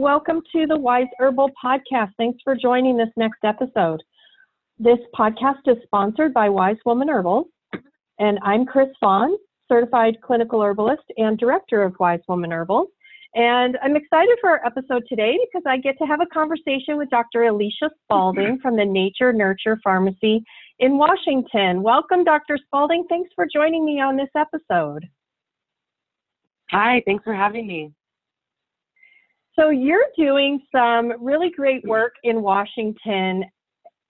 welcome to the Wise Herbal Podcast. Thanks for joining this next episode. This podcast is sponsored by Wise Woman Herbals, and I'm Chris Fawn, certified clinical herbalist and director of Wise Woman Herbals. And I'm excited for our episode today because I get to have a conversation with Dr. Alicia Spalding from the Nature Nurture Farmacy in Washington. Welcome, Dr. Spalding. Thanks for joining me on this episode. Hi, thanks for having me. So, you're doing some really great work in Washington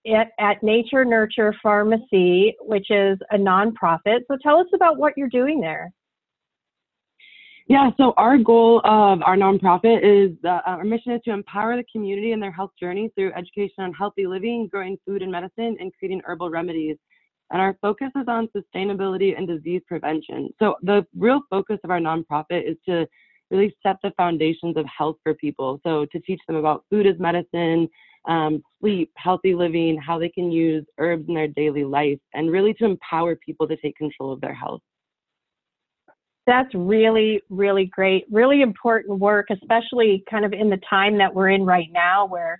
at, at Nature Nurture Farmacy, which is a nonprofit. So, tell us about what you're doing there. Yeah, so our goal of our nonprofit is uh, our mission is to empower the community in their health journey through education on healthy living, growing food and medicine, and creating herbal remedies. And our focus is on sustainability and disease prevention. So the real focus of our nonprofit is to really set the foundations of health for people. So to teach them about food as medicine, um, sleep, healthy living, how they can use herbs in their daily life, and really to empower people to take control of their health. That's really, really great, really important work, especially kind of in the time that we're in right now where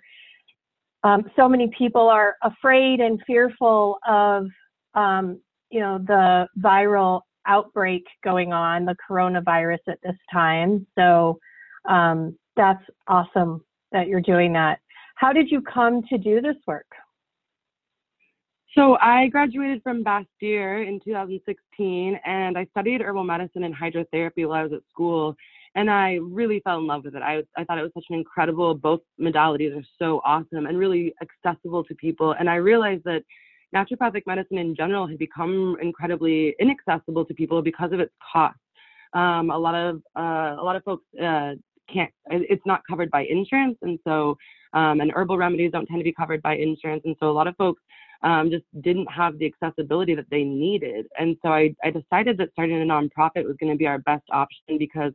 um, so many people are afraid and fearful of, um, you know, the viral outbreak going on, the coronavirus at this time. So um, that's awesome that you're doing that. How did you come to do this work? So I graduated from Bastyr in 2016 and I studied herbal medicine and hydrotherapy while I was at school and I really fell in love with it. I, I thought it was such an incredible, both modalities are so awesome and really accessible to people. And I realized that naturopathic medicine in general had become incredibly inaccessible to people because of its cost. Um, a lot of uh, a lot of folks uh, can't. It's not covered by insurance, and so um, and herbal remedies don't tend to be covered by insurance, and so a lot of folks um, just didn't have the accessibility that they needed. And so I, I decided that starting a nonprofit was going to be our best option because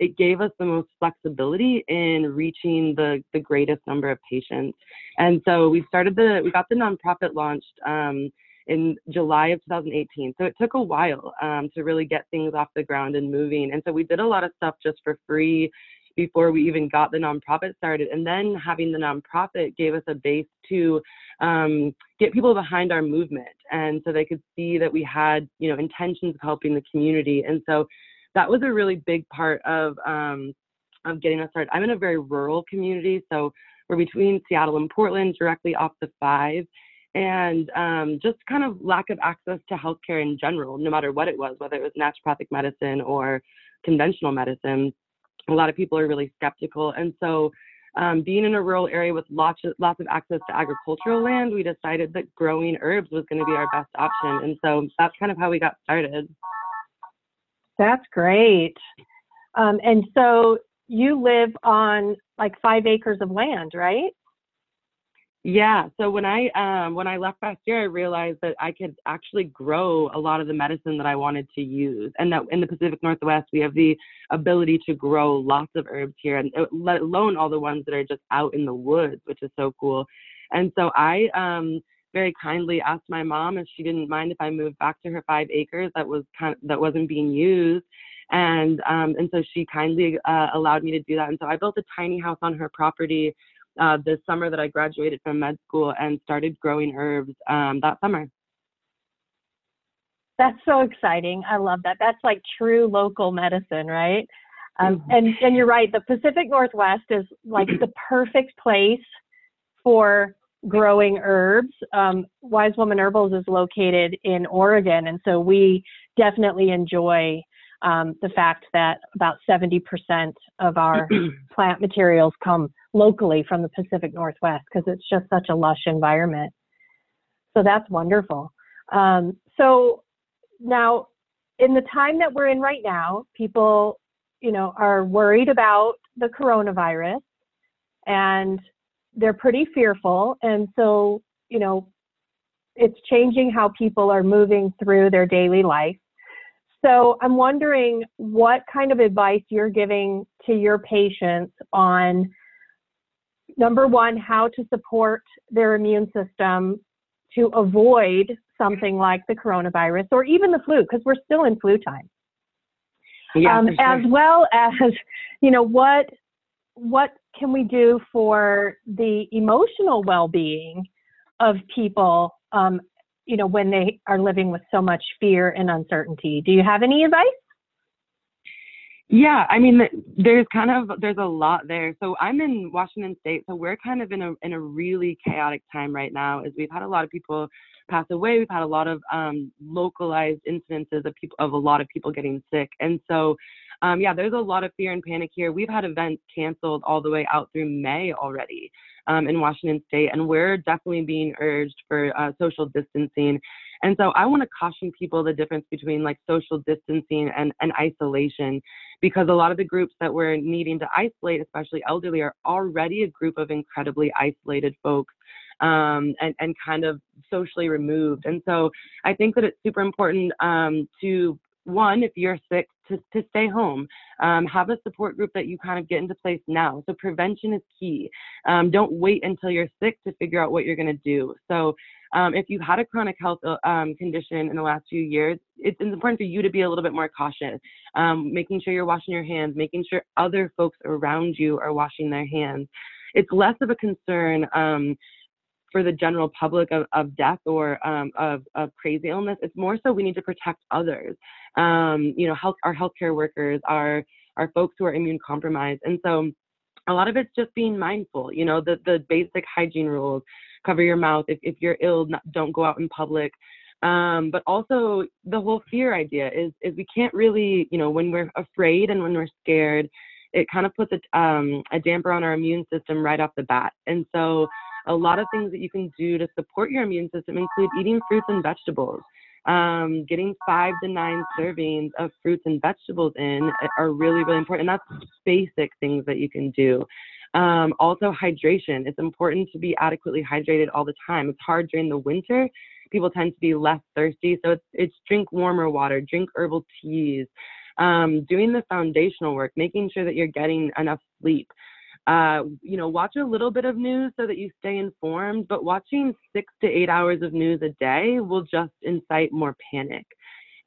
it gave us the most flexibility in reaching the, the greatest number of patients. And so we started the, we got the nonprofit launched um, in July of 2018. So it took a while um, to really get things off the ground and moving. And so we did a lot of stuff just for free before we even got the nonprofit started. And then having the nonprofit gave us a base to um, get people behind our movement. And so they could see that we had, you know, intentions of helping the community. And so that was a really big part of, um, of getting us started. I'm in a very rural community. So we're between Seattle and Portland, directly off the five. And um, just kind of lack of access to healthcare in general, no matter what it was, whether it was naturopathic medicine or conventional medicine a lot of people are really skeptical. And so, um, being in a rural area with lots of, lots of access to agricultural land, we decided that growing herbs was going to be our best option. And so that's kind of how we got started. That's great. Um, and so you live on like five acres of land, right? Yeah. So when I um, when I left last year, I realized that I could actually grow a lot of the medicine that I wanted to use, and that in the Pacific Northwest we have the ability to grow lots of herbs here, and uh, let alone all the ones that are just out in the woods, which is so cool. And so I um, very kindly asked my mom if she didn't mind if I moved back to her five acres that was kind of, that wasn't being used, and um, and so she kindly uh, allowed me to do that. And so I built a tiny house on her property uh, the summer that I graduated from med school and started growing herbs um, that summer. That's so exciting. I love that. That's like true local medicine, right? Um, mm-hmm. and, and you're right. The Pacific Northwest is like the perfect place for growing herbs. Um, Wise Woman Herbals is located in Oregon, and so we definitely enjoy um, the fact that about 70% of our plant materials come locally from the Pacific Northwest because it's just such a lush environment. So that's wonderful. Um, so now, in the time that we're in right now, people, you know, are worried about the coronavirus and they're pretty fearful. And so, you know, it's changing how people are moving through their daily life. So I'm wondering what kind of advice you're giving to your patients on number one, how to support their immune system to avoid something like the coronavirus or even the flu, because we're still in flu time. Yeah, um, sure. As well as, you know, what what can we do for the emotional well-being of people um, you know when they are living with so much fear and uncertainty do you have any advice yeah, I mean, there's kind of there's a lot there. So I'm in Washington State, so we're kind of in a in a really chaotic time right now. As we've had a lot of people pass away, we've had a lot of um, localized incidences of people of a lot of people getting sick, and so um, yeah, there's a lot of fear and panic here. We've had events canceled all the way out through May already um, in Washington State, and we're definitely being urged for uh, social distancing. And so I want to caution people the difference between like social distancing and, and isolation because a lot of the groups that we're needing to isolate, especially elderly, are already a group of incredibly isolated folks um, and, and kind of socially removed. And so I think that it's super important um, to one, if you're sick, to, to stay home. Um, have a support group that you kind of get into place now. So prevention is key. Um, don't wait until you're sick to figure out what you're going to do. So um, if you've had a chronic health uh, um, condition in the last few years, it's important for you to be a little bit more cautious, um, making sure you're washing your hands, making sure other folks around you are washing their hands. It's less of a concern um, for the general public of, of death or um, of, of crazy illness. It's more so we need to protect others. Um, you know, health, our healthcare workers, our our folks who are immune compromised, and so a lot of it's just being mindful. You know, the the basic hygiene rules cover your mouth. If, if you're ill, don't go out in public. Um, but also the whole fear idea is is we can't really, you know, when we're afraid and when we're scared, it kind of puts a, um, a damper on our immune system right off the bat. And so a lot of things that you can do to support your immune system include eating fruits and vegetables. Um, getting five to nine servings of fruits and vegetables in are really, really important. And that's basic things that you can do. Um, also, hydration. It's important to be adequately hydrated all the time. It's hard during the winter. People tend to be less thirsty, so it's, it's drink warmer water, drink herbal teas, um, doing the foundational work, making sure that you're getting enough sleep. Uh, you know, watch a little bit of news so that you stay informed, but watching six to eight hours of news a day will just incite more panic.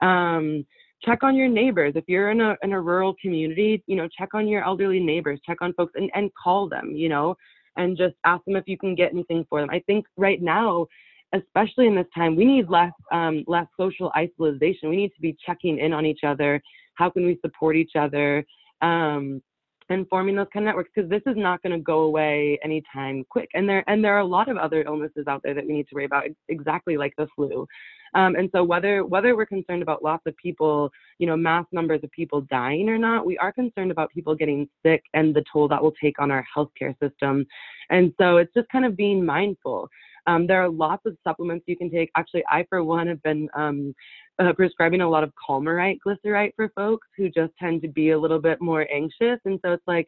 Um, check on your neighbors. If you're in a in a rural community, you know, check on your elderly neighbors, check on folks and, and call them, you know, and just ask them if you can get anything for them. I think right now, especially in this time, we need less um, less social isolation. We need to be checking in on each other. How can we support each other? Um, and forming those kind of networks because this is not going to go away anytime quick and there and there are a lot of other illnesses out there that we need to worry about exactly like the flu um, and so whether whether we're concerned about lots of people, you know, mass numbers of people dying or not, we are concerned about people getting sick and the toll that will take on our healthcare system. And so it's just kind of being mindful. Um, there are lots of supplements you can take. Actually, I for one have been um, uh, prescribing a lot of Calmerite glycerite for folks who just tend to be a little bit more anxious. And so it's like,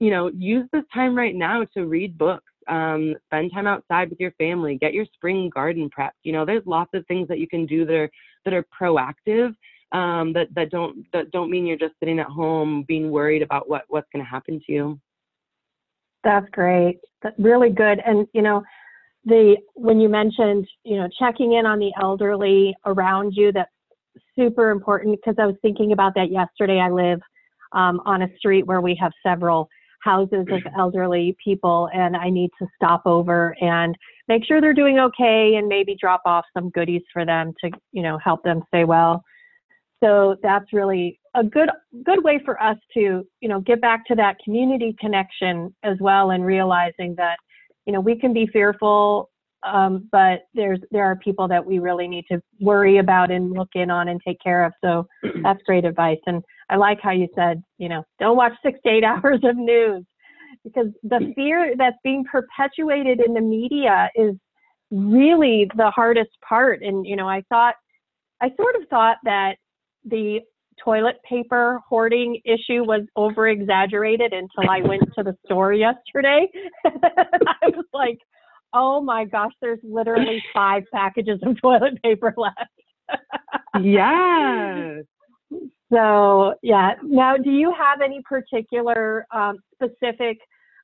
you know, use this time right now to read books um, spend time outside with your family, get your spring garden prepped. You know, there's lots of things that you can do that are that are proactive. Um, that that don't that don't mean you're just sitting at home being worried about what what's going to happen to you. That's great. That's really good. And you know, the when you mentioned you know checking in on the elderly around you, that's super important because I was thinking about that yesterday. I live um, on a street where we have several houses of elderly people and I need to stop over and make sure they're doing okay and maybe drop off some goodies for them to, you know, help them stay well. So that's really a good good way for us to, you know, get back to that community connection as well and realizing that, you know, we can be fearful um, but there's there are people that we really need to worry about and look in on and take care of. So that's great advice. And I like how you said, you know, don't watch six to eight hours of news because the fear that's being perpetuated in the media is really the hardest part. And you know, I thought I sort of thought that the toilet paper hoarding issue was over exaggerated until I went to the store yesterday. I was like, oh my gosh, there's literally five packages of toilet paper left. yes. So yeah. Now, do you have any particular um, specific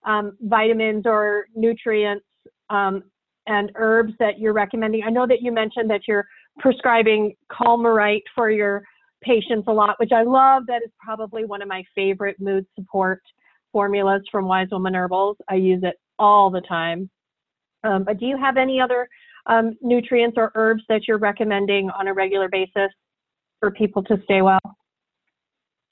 um, vitamins or nutrients um, and herbs that you're recommending? I know that you mentioned that you're prescribing Calmerite for your patients a lot, which I love. That is probably one of my favorite mood support formulas from Wise Woman Herbals. I use it all the time. Um, but do you have any other um, nutrients or herbs that you're recommending on a regular basis for people to stay well?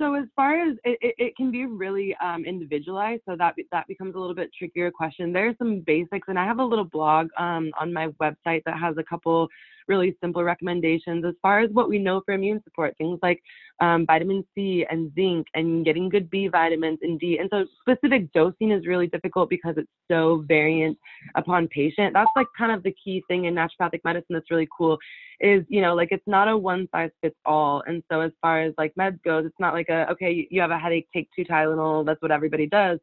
So as far as it, it, it can be really um, individualized, so that that becomes a little bit trickier question. There's some basics, and I have a little blog um, on my website that has a couple really simple recommendations as far as what we know for immune support, things like um, vitamin C and zinc and getting good B vitamins and D. And so specific dosing is really difficult because it's so variant upon patient. That's like kind of the key thing in naturopathic medicine that's really cool is, you know, like it's not a one size fits all. And so as far as like meds goes, it's not like a, okay, you have a headache, take two Tylenol, that's what everybody does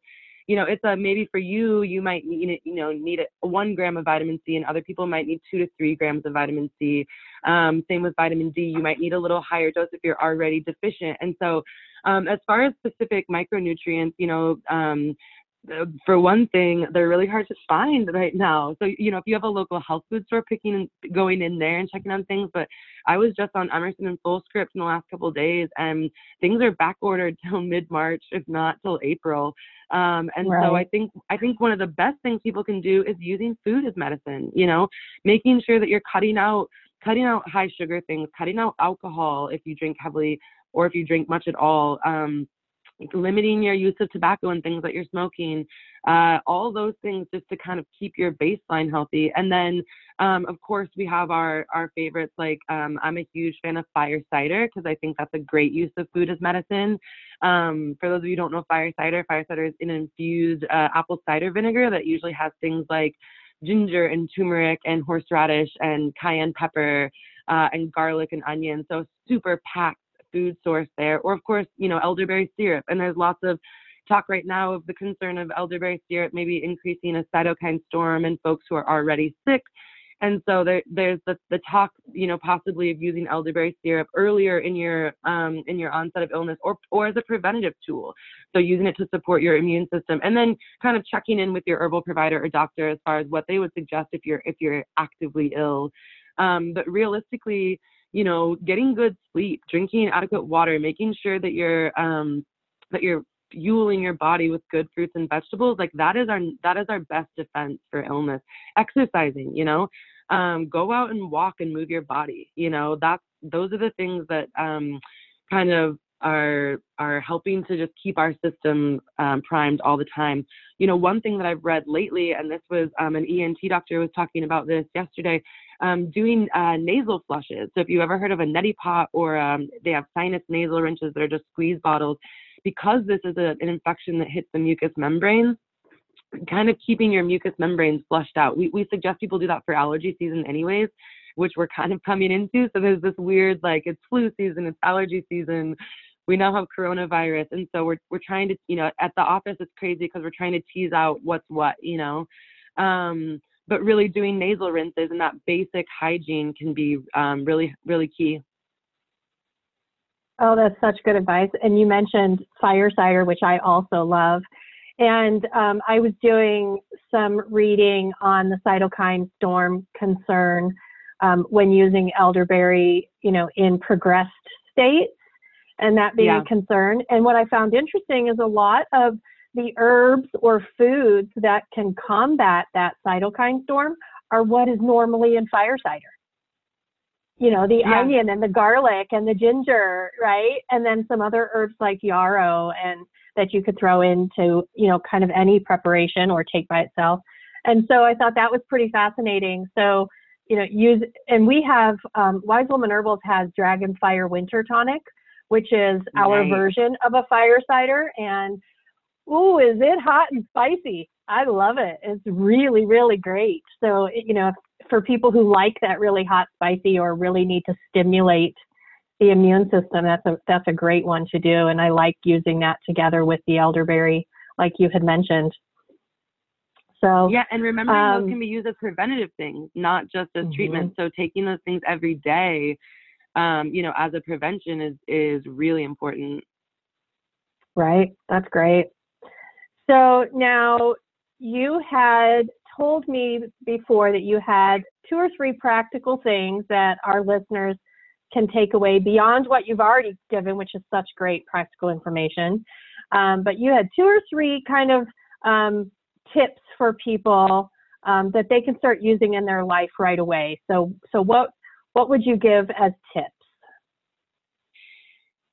you know, it's a maybe for you, you might need, you know, need a, one gram of vitamin C, and other people might need two to three grams of vitamin C. Um, same with vitamin D, you might need a little higher dose if you're already deficient. And so, um, as far as specific micronutrients, you know, um, for one thing, they're really hard to find right now. So, you know, if you have a local health food store, picking and going in there and checking on things. But I was just on Emerson and Fullscript in the last couple of days, and things are back ordered till mid March, if not till April. Um, and right. so I think I think one of the best things people can do is using food as medicine. You know, making sure that you're cutting out cutting out high sugar things, cutting out alcohol if you drink heavily or if you drink much at all. Um, limiting your use of tobacco and things that you're smoking, uh, all those things just to kind of keep your baseline healthy. And then, um, of course, we have our our favorites. Like um, I'm a huge fan of fire cider because I think that's a great use of food as medicine. Um, for those of you who don't know fire cider, fire cider is an infused uh, apple cider vinegar that usually has things like ginger and turmeric and horseradish and cayenne pepper uh, and garlic and onion. So super packed food source there. Or, of course, you know, elderberry syrup. And there's lots of talk right now of the concern of elderberry syrup maybe increasing a cytokine storm in folks who are already sick. And so there, there's the, the talk, you know, possibly of using elderberry syrup earlier in your um, in your onset of illness, or or as a preventative tool. So using it to support your immune system, and then kind of checking in with your herbal provider or doctor as far as what they would suggest if you're if you're actively ill. Um, but realistically, you know, getting good sleep, drinking adequate water, making sure that you're um, that you're fueling your body with good fruits and vegetables, like that is our that is our best defense for illness. Exercising, you know, um, go out and walk and move your body. You know, that's those are the things that um, kind of are are helping to just keep our system um, primed all the time. You know, one thing that I've read lately, and this was um, an ENT doctor was talking about this yesterday, um, doing uh, nasal flushes. So if you ever heard of a neti pot or um, they have sinus nasal rinses that are just squeeze bottles, because this is a, an infection that hits the mucous membrane, kind of keeping your mucous membranes flushed out. We, we suggest people do that for allergy season anyways, which we're kind of coming into. So there's this weird, like it's flu season, it's allergy season. We now have coronavirus. And so we're, we're trying to, you know, at the office, it's crazy because we're trying to tease out what's what, you know. Um, but really doing nasal rinses and that basic hygiene can be um, really, really key. Oh, that's such good advice. And you mentioned fire cider, which I also love. And um, I was doing some reading on the cytokine storm concern um, when using elderberry, you know, in progressed states, and that being yeah. a concern. And what I found interesting is a lot of the herbs or foods that can combat that cytokine storm are what is normally in fire cider. You know, the yeah. onion and the garlic and the ginger, right? And then some other herbs like yarrow and that you could throw into, you know, kind of any preparation or take by itself. And so I thought that was pretty fascinating. So, you know, use, and we have, um, Wise Woman Herbals has Dragon Fire Winter Tonic, which is our nice. version of a fire cider. And ooh, is it hot and spicy? I love it. It's really, really great. So, you know, for people who like that really hot, spicy, or really need to stimulate the immune system, that's a that's a great one to do. And I like using that together with the elderberry, like you had mentioned. So yeah, and remembering um, those can be used as preventative things, not just as mm-hmm. treatment. So taking those things every day, um, you know, as a prevention is is really important. Right. That's great. So now you had told me before that you had two or three practical things that our listeners can take away beyond what you've already given, which is such great practical information. Um, but you had two or three kind of um, tips for people um, that they can start using in their life right away. So, so what what would you give as tips?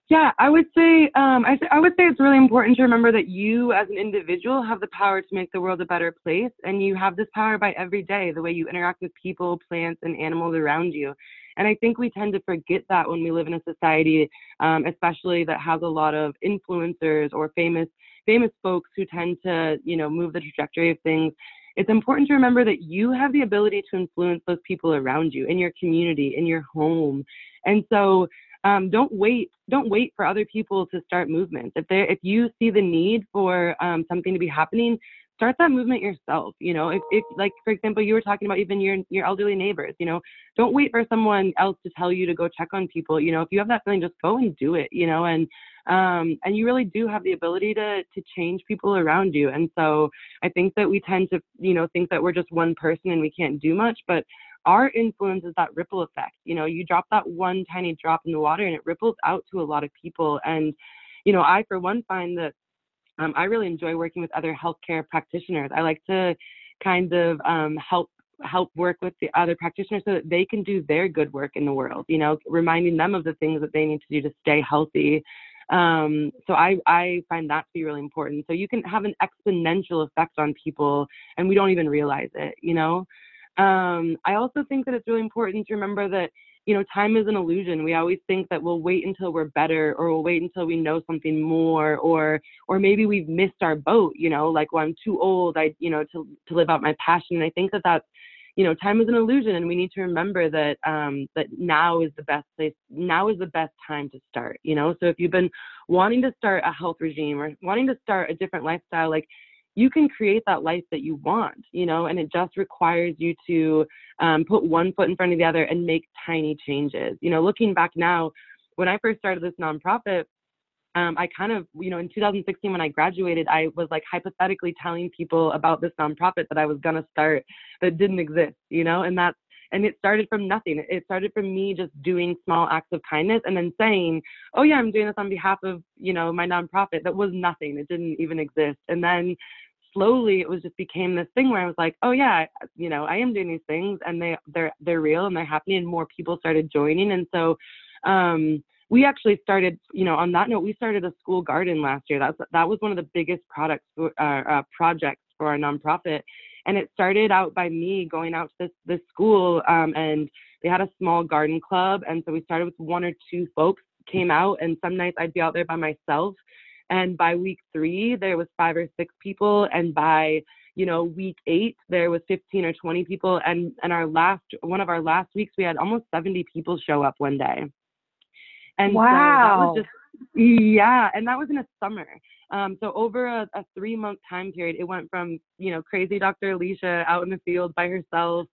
Yeah, I would say um, I, I would say it's really important to remember that you, as an individual, have the power to make the world a better place, and you have this power by every day, the way you interact with people, plants, and animals around you. And I think we tend to forget that when we live in a society, um, especially that has a lot of influencers or famous famous folks who tend to, you know, move the trajectory of things. It's important to remember that you have the ability to influence those people around you in your community, in your home. And so um, don't wait don't wait for other people to start movements. If they if you see the need for um, something to be happening start that movement yourself you know? If, if like for example you were talking about even your your elderly neighbors you know? Don't wait for someone else to tell you to go check on people you know? If you have that feeling just go and do it you know? And um and you really do have the ability to to change people around you. And so i think that we tend to you know think that we're just one person and we can't do much but our influence is that ripple effect. You know, you drop that one tiny drop in the water and it ripples out to a lot of people. And, you know, I, for one, find that um, I really enjoy working with other healthcare practitioners. I like to kind of um, help help work with the other practitioners so that they can do their good work in the world you know reminding them of the things that they need to do to stay healthy um, so I, I find that to be really important so you can have an exponential effect on people and we don't even realize it you know um, I also think that it's really important to remember that you know time is an illusion. We always think that we'll wait until we're better, or we'll wait until we know something more, or or maybe we've missed our boat. You know, like well, I'm too old. I you know to to live out my passion. And I think that that's you know time is an illusion, and we need to remember that um, that now is the best place. Now is the best time to start. You know, so if you've been wanting to start a health regime or wanting to start a different lifestyle, like you can create that life that you want, you know, and it just requires you to um, put one foot in front of the other and make tiny changes. You know, looking back now, when I first started this nonprofit, um, I kind of, you know, in 2016 when I graduated, I was like hypothetically telling people about this nonprofit that I was gonna start that didn't exist, you know, and that's and it started from nothing. It started from me just doing small acts of kindness and then saying, "Oh yeah, I'm doing this on behalf of you know my nonprofit." That was nothing. It didn't even exist. And then slowly it was just became this thing where I was like, oh yeah, you know, I am doing these things and they they're they're real and they're happening and more people started joining. And so um we actually started, you know, on that note, we started a school garden last year. That's that was one of the biggest products uh, uh, projects for our nonprofit, and it started out by me going out to this this school, um, and they had a small garden club, and so we started with one or two folks came out, and some nights I'd be out there by myself, and by week three, there was five or six people. And by, you know, week eight, there was 15 or 20 people. And, and our last, one of our last weeks, we had almost 70 people show up one day. And wow. so that was just, yeah. And that was in a summer. Um, so over a, a three month time period, it went from, you know, crazy Dr. Alicia out in the field by herself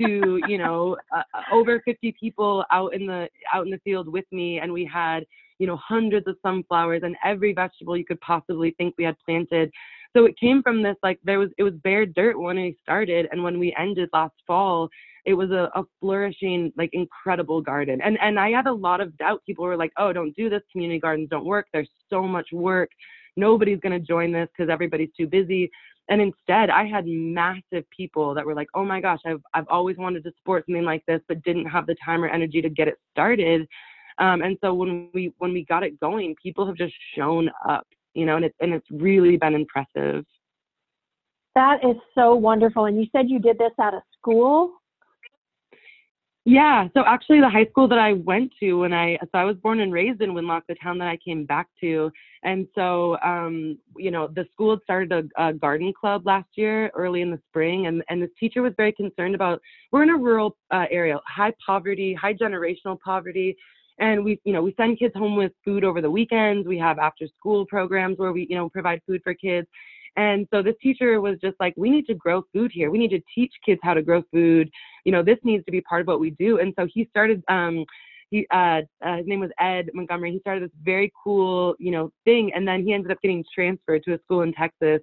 to, you know, uh, over 50 people out in the, out in the field with me. And we had, you know, hundreds of sunflowers and every vegetable you could possibly think we had planted. So it came from this like there was it was bare dirt when we started and when we ended last fall, it was a, a flourishing, like incredible garden. And and I had a lot of doubt. People were like, oh, don't do this. Community gardens don't work. There's so much work. Nobody's gonna join this because everybody's too busy. And instead, I had massive people that were like, "Oh my gosh, I've I've always wanted to support something like this, but didn't have the time or energy to get it started." Um, and so when we when we got it going, people have just shown up, you know, and it's and it's really been impressive. That is so wonderful. And you said you did this at a school? Yeah, so actually the high school that I went to when I so I was born and raised in Winlock, the town that I came back to, and so um, you know the school had started a, a, garden club last year, early in the spring, and and this teacher was very concerned about we're in a rural uh, area, high poverty, high generational poverty, and we you know we send kids home with food over the weekends we have after school programs where we you know provide food for kids and so this teacher was just like we need to grow food here we need to teach kids how to grow food you know this needs to be part of what we do and so he started um he uh, uh, his name was Ed Montgomery. He started this very cool, you know, thing, and then he ended up getting transferred to a school in Texas.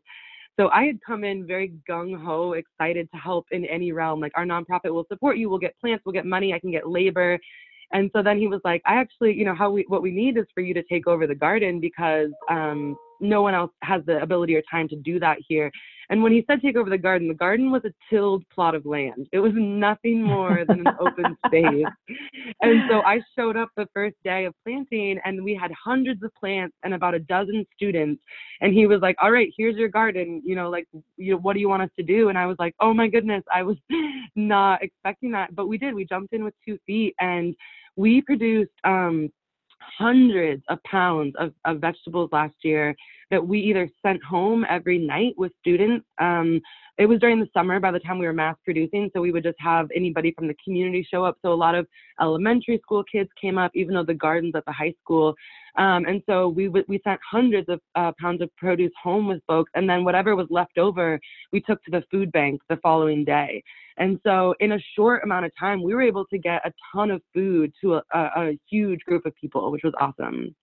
So I had come in very gung ho, excited to help in any realm. Like our nonprofit will support you. We'll get plants. We'll get money. I can get labor. And so then he was like, I actually, you know, how we what we need is for you to take over the garden because um, no one else has the ability or time to do that here. And when he said take over the garden, the garden was a tilled plot of land. It was nothing more than an open space. And so I showed up the first day of planting and we had hundreds of plants and about a dozen students. And he was like, All right, here's your garden. You know, like, you know, what do you want us to do? And I was like, Oh my goodness, I was not expecting that. But we did. We jumped in with two feet and we produced um, hundreds of pounds of, of vegetables last year that we either sent home every night with students. Um, it was during the summer by the time we were mass producing, so we would just have anybody from the community show up. So a lot of elementary school kids came up, even though the gardens at the high school. Um, and so we w- we sent hundreds of uh, pounds of produce home with folks, and then whatever was left over, we took to the food bank the following day. And so in a short amount of time, we were able to get a ton of food to a, a, a huge group of people, which was awesome.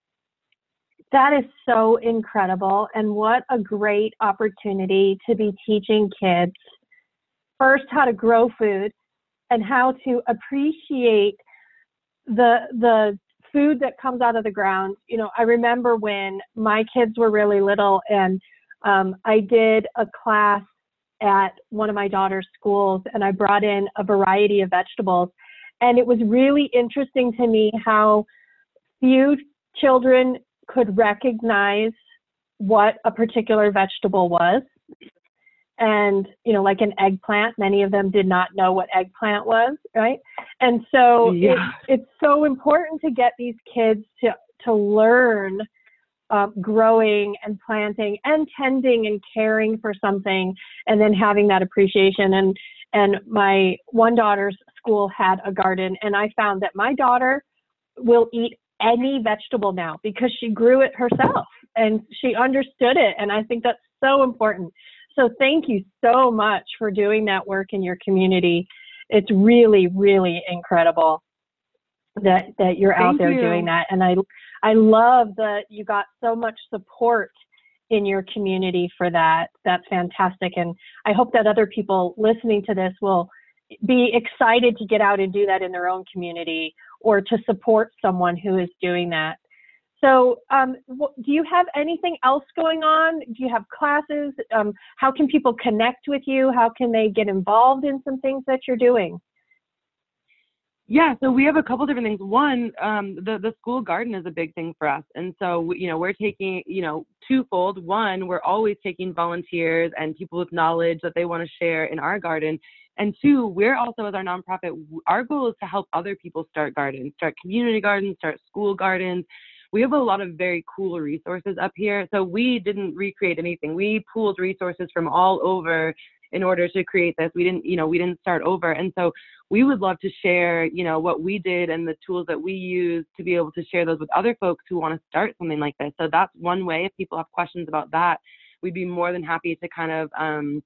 That is so incredible. And what a great opportunity to be teaching kids first how to grow food and how to appreciate the the food that comes out of the ground. You know, I remember when my kids were really little and um, I did a class at one of my daughter's schools and I brought in a variety of vegetables. And it was really interesting to me how few children could recognize what a particular vegetable was. And, you know, like an eggplant, many of them did not know what eggplant was, right? And so yeah. it, it's so important to get these kids to, to learn um, growing and planting and tending and caring for something and then having that appreciation. And, and my one daughter's school had a garden and I found that my daughter will eat any vegetable now because she grew it herself and she understood it. And I think that's so important. So thank you so much for doing that work in your community. It's really, really incredible that that you're thank out there you. doing that. And I I love that you got so much support in your community for that. That's fantastic. And I hope that other people listening to this will be excited to get out and do that in their own community or to support someone who is doing that. So, um, do you have anything else going on? Do you have classes? Um, how can people connect with you? How can they get involved in some things that you're doing? Yeah, so we have a couple different things. One, um, the the school garden is a big thing for us, and so you know we're taking you know twofold. One, we're always taking volunteers and people with knowledge that they want to share in our garden, and two, we're also as our nonprofit, our goal is to help other people start gardens, start community gardens, start school gardens. We have a lot of very cool resources up here. So we didn't recreate anything. We pooled resources from all over in order to create this. We didn't, you know, we didn't start over. And so we would love to share, you know, what we did and the tools that we use to be able to share those with other folks who want to start something like this. So that's one way. If people have questions about that, we'd be more than happy to kind of um,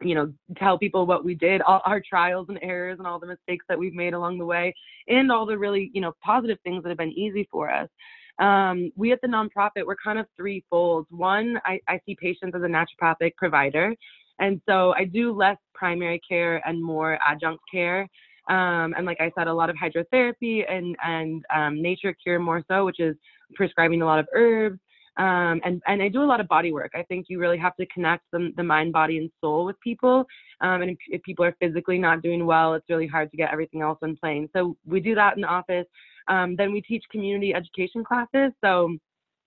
you know, tell people what we did, all our trials and errors and all the mistakes that we've made along the way, and all the really, you know, positive things that have been easy for us. Um, we at the nonprofit, we're kind of threefold. One, I, I see patients as a naturopathic provider. And so I do less primary care and more adjunct care. Um, and like I said, a lot of hydrotherapy and, and um, nature cure more so, which is prescribing a lot of herbs, um, and, and I do a lot of body work. I think you really have to connect the, the mind, body, and soul with people. Um, and if, if, people are physically not doing well, it's really hard to get everything else in plane. So we do that in the office. Um, then we teach community education classes. So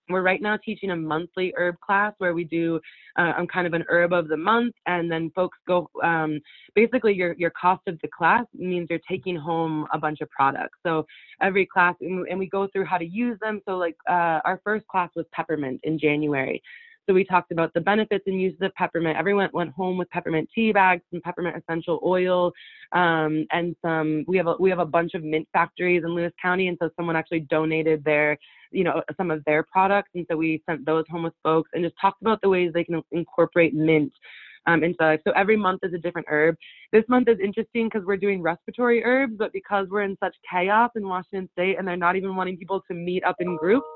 we're right now teaching a monthly herb class where we do uh, I'm kind of an herb of the month, and then folks go. Um, basically, your your cost of the class means you're taking home a bunch of products. So every class, and we go through how to use them. So like uh, our first class was peppermint in January. So we talked about the benefits and uses of peppermint. Everyone went home with peppermint tea bags, some peppermint essential oil, um, and some. We have a we have a bunch of mint factories in Lewis County, and so someone actually donated their, you know, some of their products, and so we sent those home with folks and just talked about the ways they can incorporate mint um, into life. So every month is a different herb. This month is interesting because we're doing respiratory herbs, but because we're in such chaos in Washington State and they're not even wanting people to meet up in groups,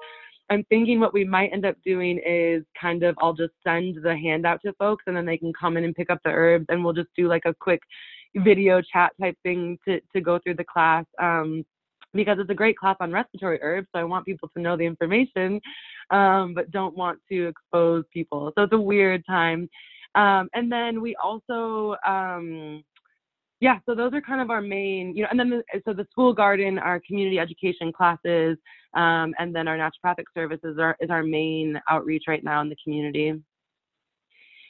I'm thinking what we might end up doing is kind of I'll just send the handout to folks and then they can come in and pick up the herbs and we'll just do like a quick video chat type thing to, to go through the class. Um, because it's a great class on respiratory herbs. So I want people to know the information, um, but don't want to expose people. So it's a weird time. Um, and then we also, um, yeah, so those are kind of our main, you know, and then the, so the school garden, our community education classes, um, and then our naturopathic services are, is our main outreach right now in the community.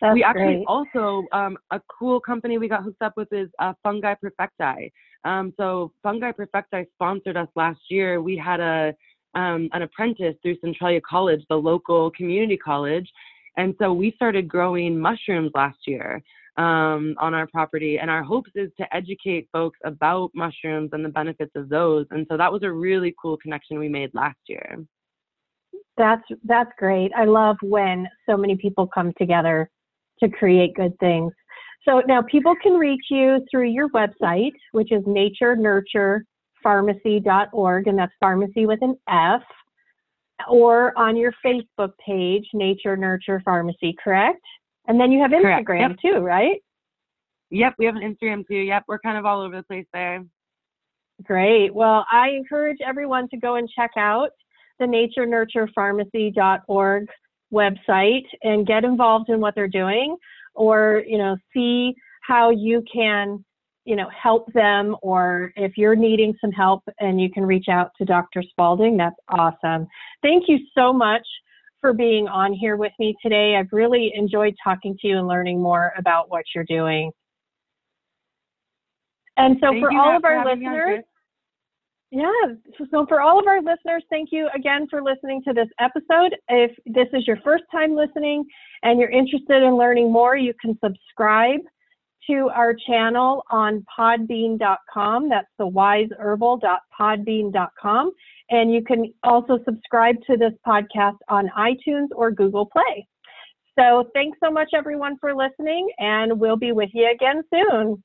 That's we actually great. also um, a cool company we got hooked up with is uh, Fungi Perfecti. Um, so Fungi Perfecti sponsored us last year. We had a um, an apprentice through Centralia College, the local community college, and so we started growing mushrooms last year um, on our property. And our hopes is to educate folks about mushrooms and the benefits of those. And so that was a really cool connection we made last year. That's that's great. I love when so many people come together to create good things. So now people can reach you through your website, which is naturenurturefarmacy.org, and that's pharmacy with an F, or on your Facebook page, Nature Nurture Farmacy, correct? And then you have Instagram Yep. too, right? Yep, we have an Instagram too. Yep, we're kind of all over the place there. Great. Well, I encourage everyone to go and check out the naturenurturefarmacy.org website and get involved in what they're doing or, you know, see how you can, you know, help them or if you're needing some help and you can reach out to Dr. Spalding, that's awesome. Thank you so much for being on here with me today. I've really enjoyed talking to you and learning more about what you're doing. And so Thank for all of our having me on, listeners, yeah. So- So for all of our listeners, thank you again for listening to this episode. If this is your first time listening and you're interested in learning more, you can subscribe to our channel on podbean.com. That's the wiseherbal.podbean.com. And you can also subscribe to this podcast on iTunes or Google Play. So thanks so much, everyone, for listening, and we'll be with you again soon.